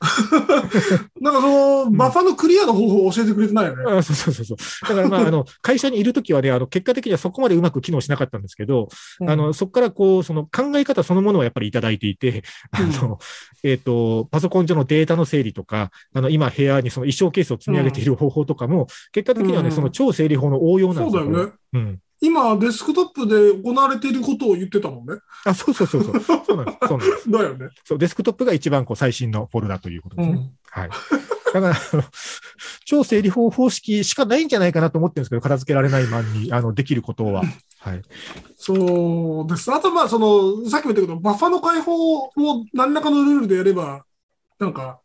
なんかその、バッファのクリアの方法を教えてくれてないよね。あそうそうそうそう。だからまあ、あの、会社にいるときはね、あの、結果的にはそこまでうまく機能しなかったんですけど、あの、そこからこう、その考え方そのものをやっぱりいただいていて、あの、えっ、と、パソコン上のデータの整理とか、あの、今部屋にその衣装ケースを積み上げている方法とかも、結果的にはね、うんその超整理法の応用なんですよ。そうだよね。うん。今、デスクトップで行われていることを言ってたもんね。あ、そうそうそうそう。そうなんです。そうなんです。だよね。そう、デスクトップが一番こう最新のフォルダということですね。うん。はい。だから、超整理法方式しかないんじゃないかなと思ってるんですけど、片付けられないマンに、あの、できることは。はい。そうです。あと、まあ、その、さっきも言ったけど、バッファの解放を何らかのルールでやれば、なんか、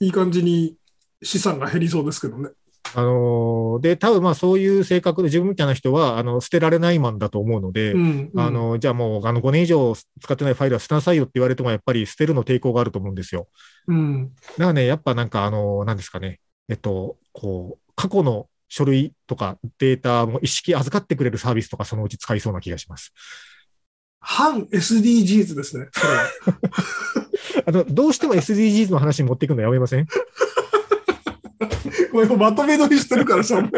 いい感じに資産が減りそうですけどね。あのーで、多分まあそういう性格で自分みたいな人は、あの、捨てられないマンだと思うので、うん。うんあ、の、じゃあもう、あの、5年以上使ってないファイルは捨てなさいよって言われても、やっぱり捨てるの抵抗があると思うんですよ。うん。だからね、やっぱなんか、あの、なんですかね、えっと、こう、過去の書類とかデータも一式預かってくれるサービスとかそのうち使いそうな気がします。反 SDGs ですね。それは あの、どうしても SDGs の話に持っていくのやめません？これまとめ撮りしてるからさ、もう、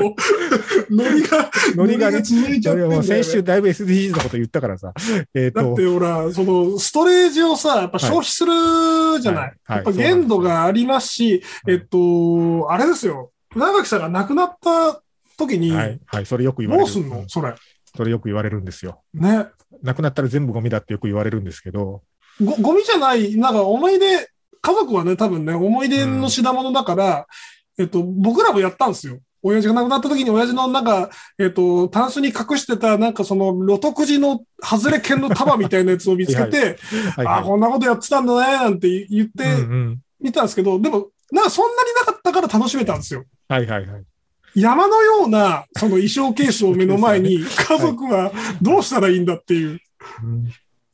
ノリが、ノリがね、続いちゃってね先週だいぶ SDGs のこと言ったからさ。えっ、とだって、ほら、その、ストレージをさ、やっぱ消費するじゃない。はいはいやっぱ限度がありますし、はいえっと、あれですよ。船垣さんが亡くなった時に、はい、はい、それよく言われる。どうすんの？それ。それよく言われるんですよ。ね。亡くなったら全部ゴミだってよく言われるんですけど、ご、ゴミじゃない、なんか思い出、家族はね、多分ね、思い出の品物だから、えっと、僕らもやったんですよ。親父が亡くなった時に親父のなんか、えっ、と、タンスに隠してたなんかその露徳寺の外れ剣の束みたいなやつを見つけて、はいああ、こんなことやってたんだね、なんて言ってうんうん見たんですけど、でも、なんかそんなになかったから楽しめたんですよ。はいはいはい。山のような、その衣装ケースを目の前に、家族はどうしたらいいんだっていう。うん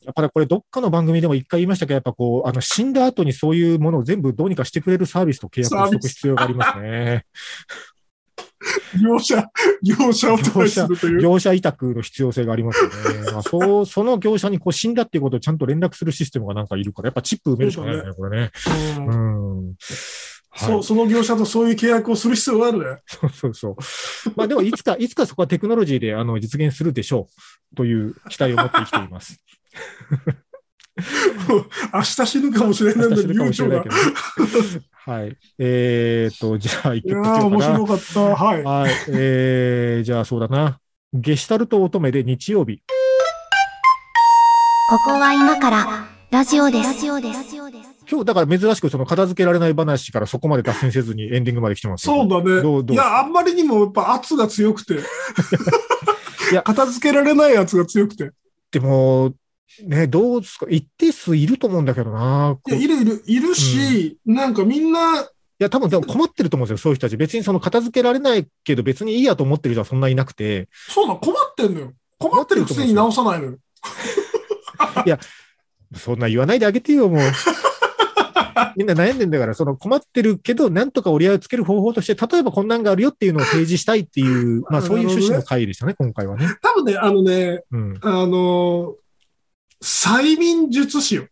やっぱりこれ、どっかの番組でも一回言いましたけど、やっぱこう、あの、死んだ後にそういうものを全部どうにかしてくれるサービスと契約をしておく必要がありますね。業者、業者をトライするという。業者委託の必要性がありますよね。まあ、そう、その業者にこう死んだっていうことをちゃんと連絡するシステムがなんかいるから、やっぱチップ埋めるしかないよね、これね。うんうん。そう、その業者とそういう契約をする必要があるね。そうそうそう。まあでも、いつか、いつかそこはテクノロジーであの実現するでしょうという期待を持って生きています。明日死ぬかもしれないんだ明日するかもしれないけど。どね。はい。えーと、じゃあ、一いや面。白かった。はい。はい。えー、じゃあそうだな。ゲシュタルト乙女で日曜日。ここは今からラジオです。ラジオです。今日、だから珍しくその片付けられない話からそこまで脱線せずにエンディングまで来てますそうだね。どうどういや、あんまりにもやっぱ圧が強くて。いや片付けられない圧が強くて。でも、ね、どうですか？一定数いると思うんだけどな。こいや、いるいる、いるし、なんかみんな、いや、多分でも困ってると思うんですよ、そういう人たち。別にその片付けられないけど、別にいいやと思ってる人はそんないなくて。そうだ、困ってんのよ。困ってるくせに直さないのよ。そんな言わないであげてよ、もう。みんな悩んでんだから、その困ってるけど、なんとか折り合いをつける方法として、例えばこんなんがあるよっていうのを提示したいっていう、まあそういう趣旨の回でしたね、今回はね。多分ね、あのね、うん。あのー催眠術師よ。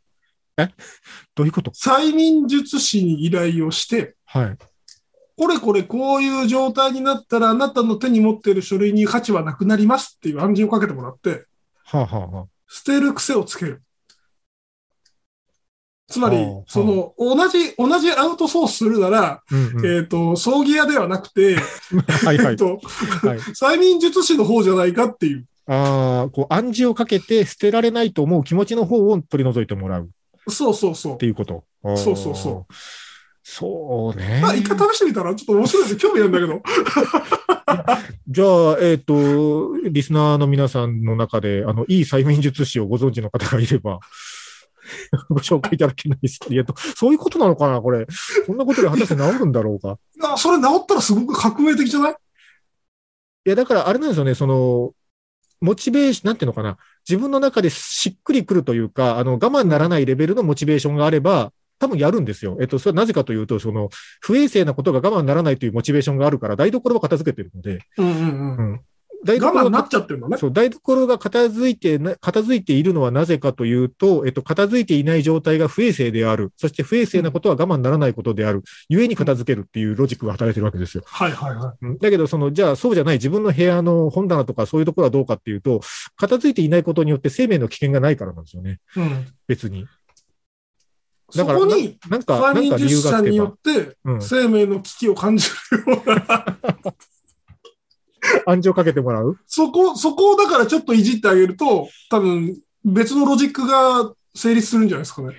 どういうこと？催眠術師に依頼をして、はい。これこれこういう状態になったら、あなたの手に持っている書類に価値はなくなりますっていう暗示をかけてもらって、はあ、はあはあ、捨てる癖をつける。つまりはあ、その、同じ、同じアウトソースするなら、うんうんえっ、と、葬儀屋ではなくて、はいはい。えっと、はい、催眠術師の方じゃないかっていう。ああ、こう暗示をかけて捨てられないと思う気持ちの方を取り除いてもらうっそうそうそうて。いうこと。そうそうそう。そうね。まあ、一回試してみたら、ちょっと面白いんで興味あるんだけど。じゃあ、えっ、と、リスナーの皆さんの中で、あの、いい催眠術師をご存知の方がいれば、ご紹介いただけないですか？いやと、そういうことなのかなこれ。こんなことで果たして治るんだろうか？あそれ治ったらすごく革命的じゃない？いや、だからあれなんですよね、その、モチベーション、なんていうのかな？自分の中でしっくりくるというか、あの、我慢ならないレベルのモチベーションがあれば、多分やるんですよ。えっと、それはなぜかというと、その、不衛生なことが我慢ならないというモチベーションがあるから、台所は片付けてるので、うんうんうん。台所が我慢になっちゃってるのね。そう、台所が片付いてな、片付いているのはなぜかというと、えっと、片付いていない状態が不衛生である。そして不衛生なことは我慢ならないことである。ゆえに片付けるっていうロジックが働いてるわけですよ。はいはいはい。うんだけど、その、じゃあそうじゃない自分の部屋の本棚とかそういうところはどうかっていうと、片付いていないことによって生命の危険がないからなんですよね。うん。別に。そだからこに、なんか、なんか理由がつけば術者によっ。て、うん。生命の危機を感じるような、暗示をかけてもらう？そこ、そこをだからちょっといじってあげると、多分、別のロジックが成立するんじゃないですかね。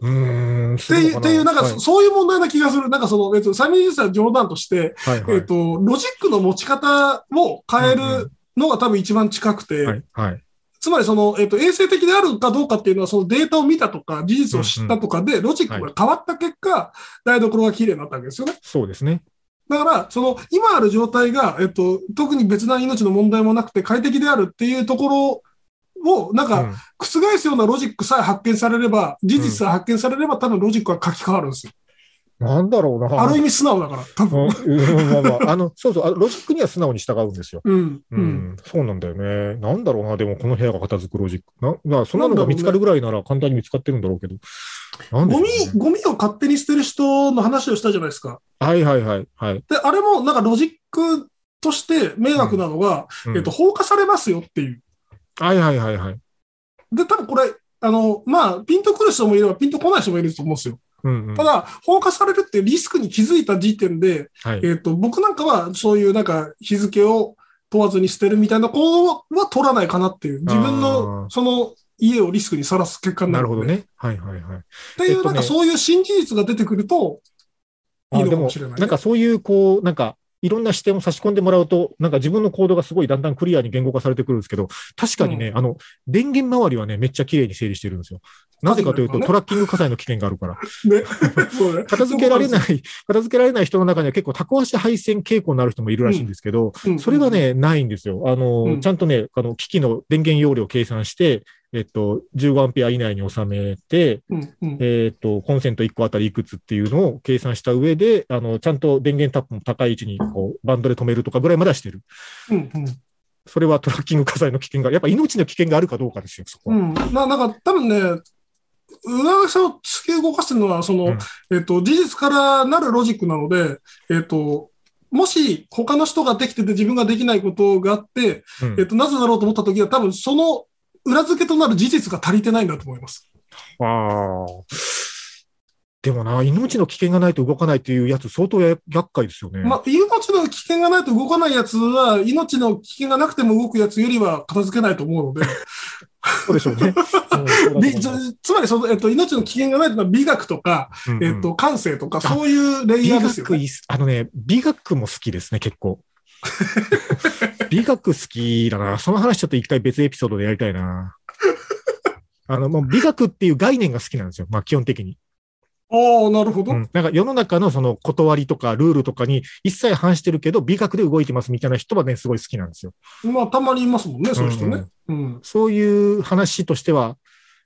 うーん。っっていう、っていう、なんか、はいそういう問題な気がする。なんかその、別に催眠術者は冗談として、はいはいえっ、と、ロジックの持ち方を変えるのが多分一番近くて、はい。はい。つまりその、えっ、と、衛生的であるかどうかっていうのは、そのデータを見たとか、事実を知ったとかで、ロジックが変わった結果、台所が綺麗になったわけですよね。そうですね。だから、その、今ある状態が、えっと、特に別な命の問題もなくて快適であるっていうところを、なんか、うん覆すようなロジックさえ発見されれば、事実さえ発見されれば、多分ロジックは書き換わるんですよ。なんだろうな。ある意味素直だから、多分。うんまあまあ、あの、そうそう、あロジックには素直に従うんですよ。うん。ううん。ん、そうなんだよね。なんだろうな、でもこの部屋が片付くロジック。な、まあ、そんなのが見つかるぐらいなら簡単に見つかってるんだろうけど。なんでゴミゴミを勝手に捨てる人の話をしたじゃないですか。はいはいはい。はい。で、あれもなんかロジックとして迷惑なのが、うんえっと、放火されますよっていう。はいはいはいはい。で、多分これ、あの、まあ、ピンとくる人もいれば、ピンとこない人もいると思うんですよ。うんうん。ただ、放火されるっていうリスクに気づいた時点で、はい。えっ、と、僕なんかはそういうなんか日付を問わずに捨てるみたいな行動は取らないかなっていう。自分あのーその家をリスクにさらす結果になる。なるほどね。はいはいはい。っていう、なんかそういう新事実が出てくると、いいあでものかもしれない、ね。なんかそういう、こう、なんか、いろんな視点を差し込んでもらうと、なんか自分の行動がすごいだんだんクリアに言語化されてくるんですけど、確かにね、うあの、電源周りはね、めっちゃ綺麗に整理してるんですよ。なぜかというと、トラッキング火災の危険があるから。ね。片付けられない、片付けられない人の中には結構タコ足配線傾向になる人もいるらしいんですけど、うんそれが、ね、ないんですよ。あの、うんちゃんとね、あの、機器の電源容量を計算して、えっと、15アンペア以内に収めて、うんうんえっと、コンセント1個あたりいくつっていうのを計算した上で、あの、ちゃんと電源タップも高い位置に、こう、バンドで止めるとかぐらいまではしてる。うんうんそれはトラッキング火災の危険が、やっぱ命の危険があるかどうかですよ、そこは。うん。ななんか、多分ね、上さを突き動かしてるのは、その、うんえっと、事実からなるロジックなので、えっと、もし他の人ができてて自分ができないことがあって、うんえっと、なぜだろうと思ったときは、多分その裏付けとなる事実が足りてないんだと思います。ああ。でもな、命の危険がないと動かないっていうやつ相当や厄介ですよね。まあ、命の危険がないと動かないやつは、命の危険がなくても動くやつよりは片付けないと思うので、そうでしょうね。つつまりその、えっと、命の危険がないというのは美学とか、うんうんえっと、感性とか、そういうレイ美ヤーですよね。あのね、美学も好きですね、結構。美学好きだな。その話ちょっと一回別エピソードでやりたいな。あの、もう美学っていう概念が好きなんですよ。まあ基本的に。ああ、なるほど。うん。なんか世の中のその断りとかルールとかに一切反してるけど、美学で動いてますみたいな人はね、すごい好きなんですよ。まあ、たまにいますもんね、そういう人ね。うん。そういう話としては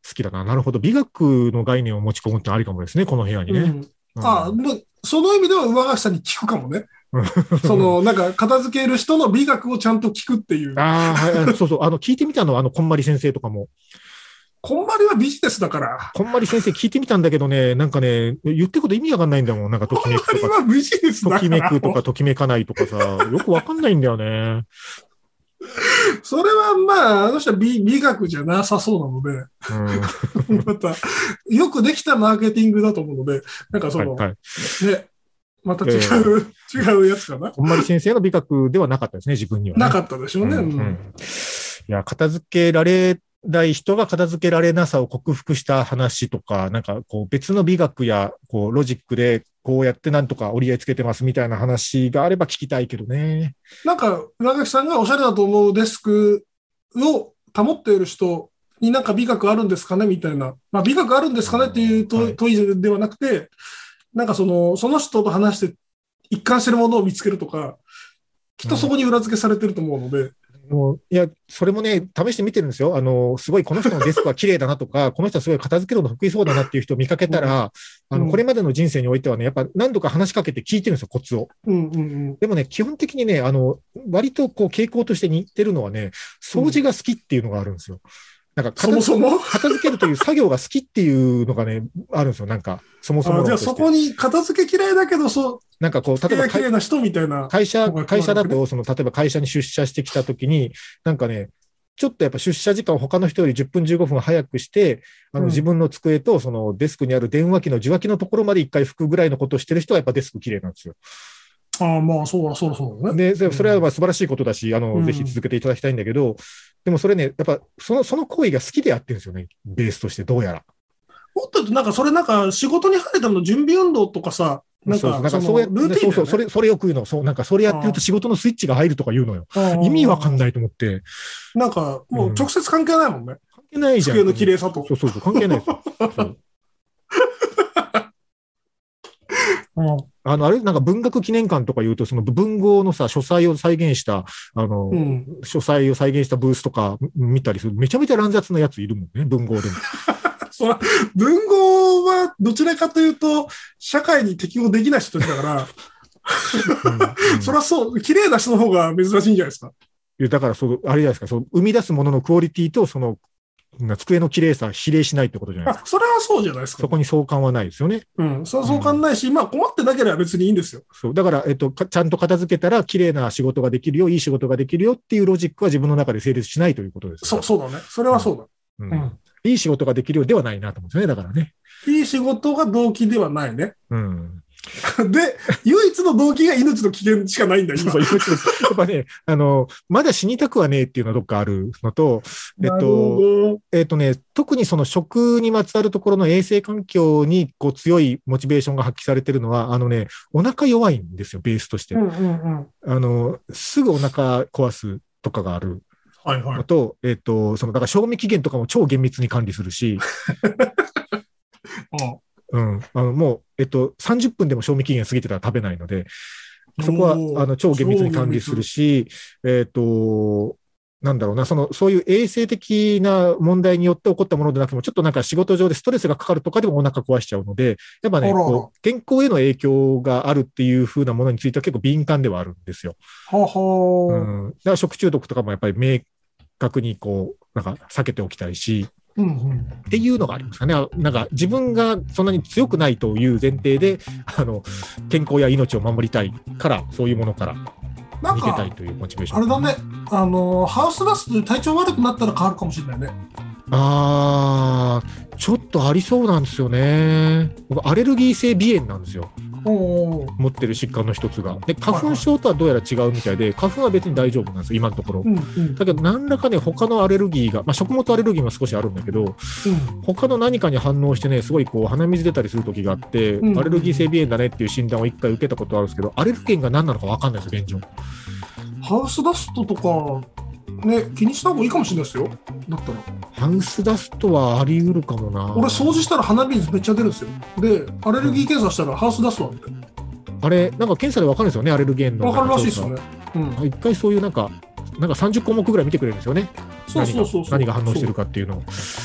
好きだな。なるほど。美学の概念を持ち込むってありかもですね、この部屋にね。うんああ、まあその意味では上垣さんに聞くかもね。うんその、なんか、片付ける人の美学をちゃんと聞くっていう。ああ、そうそう。あの、聞いてみたのは、あの、こんまり先生とかも。こんまりはビジネスだから。こんまり先生聞いてみたんだけどね、なんかね、言ってること意味わかんないんだもん。なんか、ときこんまめくとか、りはビジネスだときめから。くとか、ときめかないとかさ、よくわかんないんだよね。それはまあ、あの人は美美学じゃなさそうなのうん。で、また、よくできたマーケティングだと思うので、なんかそはい、の、はい。ね、また違う、違うやつかな。こんまり先生の美学ではなかったですね、自分には、ね。なかったでしょうね。ううんんうんいや、片付けられない人が片付けられなさを克服した話とか、なんかこう別の美学やこうロジックでこうやってなんとか折り合いつけてますみたいな話があれば聞きたいけどね。なんか、上垣さんがおしゃれだと思うデスクを保っている人になんか美学あるんですかねみたいな。まあ、美学あるんですかねっていう問はいではなくて、なんかその、その人と話して一貫してるものを見つけるとか、きっとそこに裏付けされてると思うので、もういや、それもね、試してみてるんですよ。あの、すごいこの人のデスクは綺麗だなとか、この人はすごい片付けるの得意そうだなっていう人を見かけたら、あの、うんこれまでの人生においてはね、やっぱ何度か話しかけて聞いてるんですよ、コツを。うんうんうん。でもね、基本的にね、あの、割とこう傾向として似てるのはね、掃除が好きっていうのがあるんですよ。なんかそもそも？片付けるという作業が好きっていうのがね、あるんですよ。なんか、そもそもあじゃあそこに片付け嫌いだけど、そう、なんかこう、綺例えばな人みたいな。会社、会社だと、その、例えば会社に出社してきたときに、なんかね、ちょっとやっぱ出社時間を他の人より10分15分早くして、あのうん自分の机とそのデスクにある電話機の受話器のところまで一回拭くぐらいのことをしてる人はやっぱデスク綺麗なんですよ。ああ、まあ、そうだ、そうだ、そうだね。で、そそれはまあ素晴らしいことだし、あの、うんぜひ続けていただきたいんだけど、でもそれね、やっぱその、その行為が好きでやってるんですよね。ベースとして、どうやら。もっと言うと、なんかそれなんか仕事に入るための準備運動とかさ、なんかなんかそうやルーティンだよねそうそう、それ、それよく言うの。そう、なんかそれやってると仕事のスイッチが入るとか言うのよ。意味わかんい。ないと思って。なんか、もう直接関係ないもんね。関係ないじゃん。机の綺麗さとそ。うそうそう、関係ないですよ。そうあの、あれ、なんか文学記念館とか言うと、その文豪のさ、書斎を再現した、あの、うん。書斎を再現したブースとか見たりする。めちゃめちゃ乱雑なやついるもんね、文豪でも。そら文豪はどちらかというと、社会に適応できない人たちだから、うんうんそりゃそう、綺麗な人の方が珍しいんじゃないですか。だから、そう、あれじゃないですか、そう、生み出すもののクオリティと、その、な机の綺麗さ、比例しないってことじゃないですか。あ、それはそうじゃないですかそ。こに相関はないですよね。うん。そうそう感ないし、まあ困ってなければ別にいいんですよ。そう。だから、えっと、かちゃんと片付けたら、綺麗な仕事ができるよ、いい仕事ができるよっていうロジックは自分の中で成立しないということです。そう、そうだね。それはそうだ。うんうん。いい仕事ができるようではないなと思うんですよね、だからね。いい仕事が動機ではないね。うん。で、唯一の動機が命の危険しかないんだ、今。そうそうやっぱね、あの、まだ死にたくはねえっていうのはどっかあるのと、えっと、えっとね、特にその食にまつわるところの衛生環境にこう強いモチベーションが発揮されてるのは、あのね、お腹弱いんですよ、ベースとして。うんうんうん。あの、すぐお腹壊すとかがあるはいはいの。と、えっと、その、だから賞味期限とかも超厳密に管理するし、うん、あの、もう、えっと、30分でも賞味期限過ぎてたら食べないので、そこは、あの、超厳密に管理するし、えっと、なんだろうな、その、そういう衛生的な問題によって起こったものでなくても、ちょっとなんか仕事上でストレスがかかるとかでもお腹壊しちゃうので、やっぱね、こう健康への影響があるっていう風なものについては結構敏感ではあるんですよ。ははうん。だから食中毒とかもやっぱり明確にこう、なんか避けておきたいし、うんうん。っていうのがありますかね。あなんか自分がそんなに強くないという前提で、あの、健康や命を守りたいから、そういうものからなんか逃げたい、というモチベーション。あれだね、あの、ハウスダストで体調悪くなったら変わるかもしれないね。あー、ちょっとありそうなんですよね。僕、アレルギー性鼻炎なんですよ。持ってる疾患の一つが。で、花粉症とはどうやら違うみたいで、花粉は別に大丈夫なんですよ、今のところう。んうん。だけど、何らかね、他のアレルギーが、まあ、食物アレルギーも少しあるんだけど、うん他の何かに反応してね、すごいこう鼻水出たりする時があって、うんアレルギー性鼻炎だねっていう診断を一回受けたことあるんですけど、アレルゲンが何なのか分かんないですよ、現状。ハウスダストとか、ね、気にした方がいいかもしれないですよ。だったら。ハウスダストはあり得るかもな。俺、掃除したら鼻水めっちゃ出るんですよ。で、アレルギー検査したらハウスダストなんで。あれ、なんか検査で分かるんですよね、アレルゲンの。わかるらしいですよね。うん。一回そういうなんか、なんか30項目ぐらい見てくれるんですよね。そうそうそうそう。何が反応してるかっていうのを。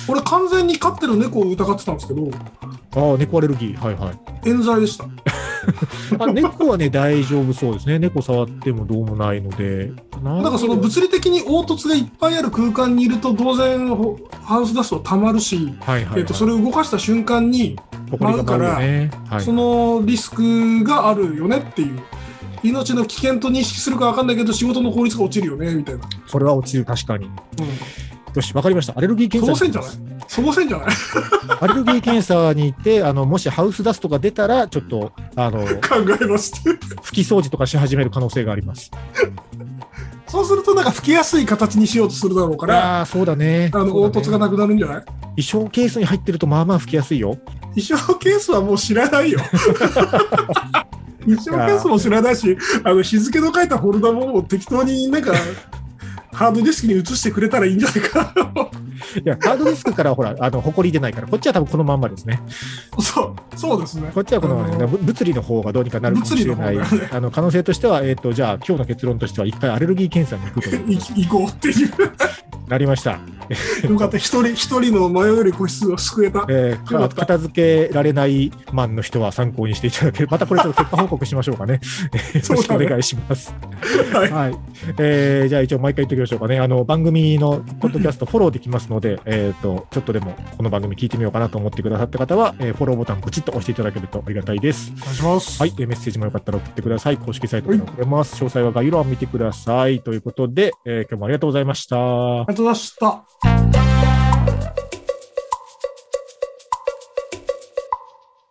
俺、完全に飼ってる猫を疑ってたんですけど、ああ、猫アレルギー。はいはい。冤罪でした。あ猫はね、大丈夫そうですね。猫触ってもどうもないので。ななんかその物理的に凹凸がいっぱいある空間にいると当然ほハウスダストはたまるし、はいはい、はい。えっとそれを動かした瞬間に舞うよね。はいそ。のリスクがあるよねっていう命の危険と認識するか分かんないけど仕事の効率が落ちるよねみたいな、それは落ちる、確かに。うん、よし、わかりました。アレルギーそ検査のせいじゃないそのせいじゃない アレルギー検査に行って、あの、もしハウスダストが出たら、ちょっと、あの、考えますって拭き掃除とかし始める可能性があります。そうするとなんか吹きやすい形にしようとするだろうからああ、そうだね。あのね凹凸がなくなるんじゃない？衣装ケースに入ってると、まあまあ拭きやすいよ。衣装ケースはもう知らないよ 衣装ケースも知らないしあの日付の書いたフォルダも適当になんかハードディスクに移してくれたらいいんじゃないかいや、ハードディスクからほら、あの、埃出ないから、こっちは多分このまんまですね。そうそうですねこっちはこのままですね物理の方がどうにかなるかもしれない。のねあの、可能性としては、えっ、と、じゃあ、今日の結論としては、一回アレルギー検査に行くというい行こうっていうなりました。よかった一人一人の迷より個室を救えたえー片付けられないマンの人は参考にしていただける。またこれちょっと結果報告しましょうかね。よろしくお願いします。はいはい。えーじゃあ一応毎回言っておきましょうかね。あの、番組のポッドキャストフォローできますので、えっと、ちょっとでもこの番組聞いてみようかなと思ってくださった方は、えーフォローボタンポチッと押していただけるとありがたいです。お願いしますはい。えーメッセージもよかったら送ってください。公式サイトから送れます。詳細は概要欄を見てください。ということで、えー今日もありがとうございました。ありがとうございました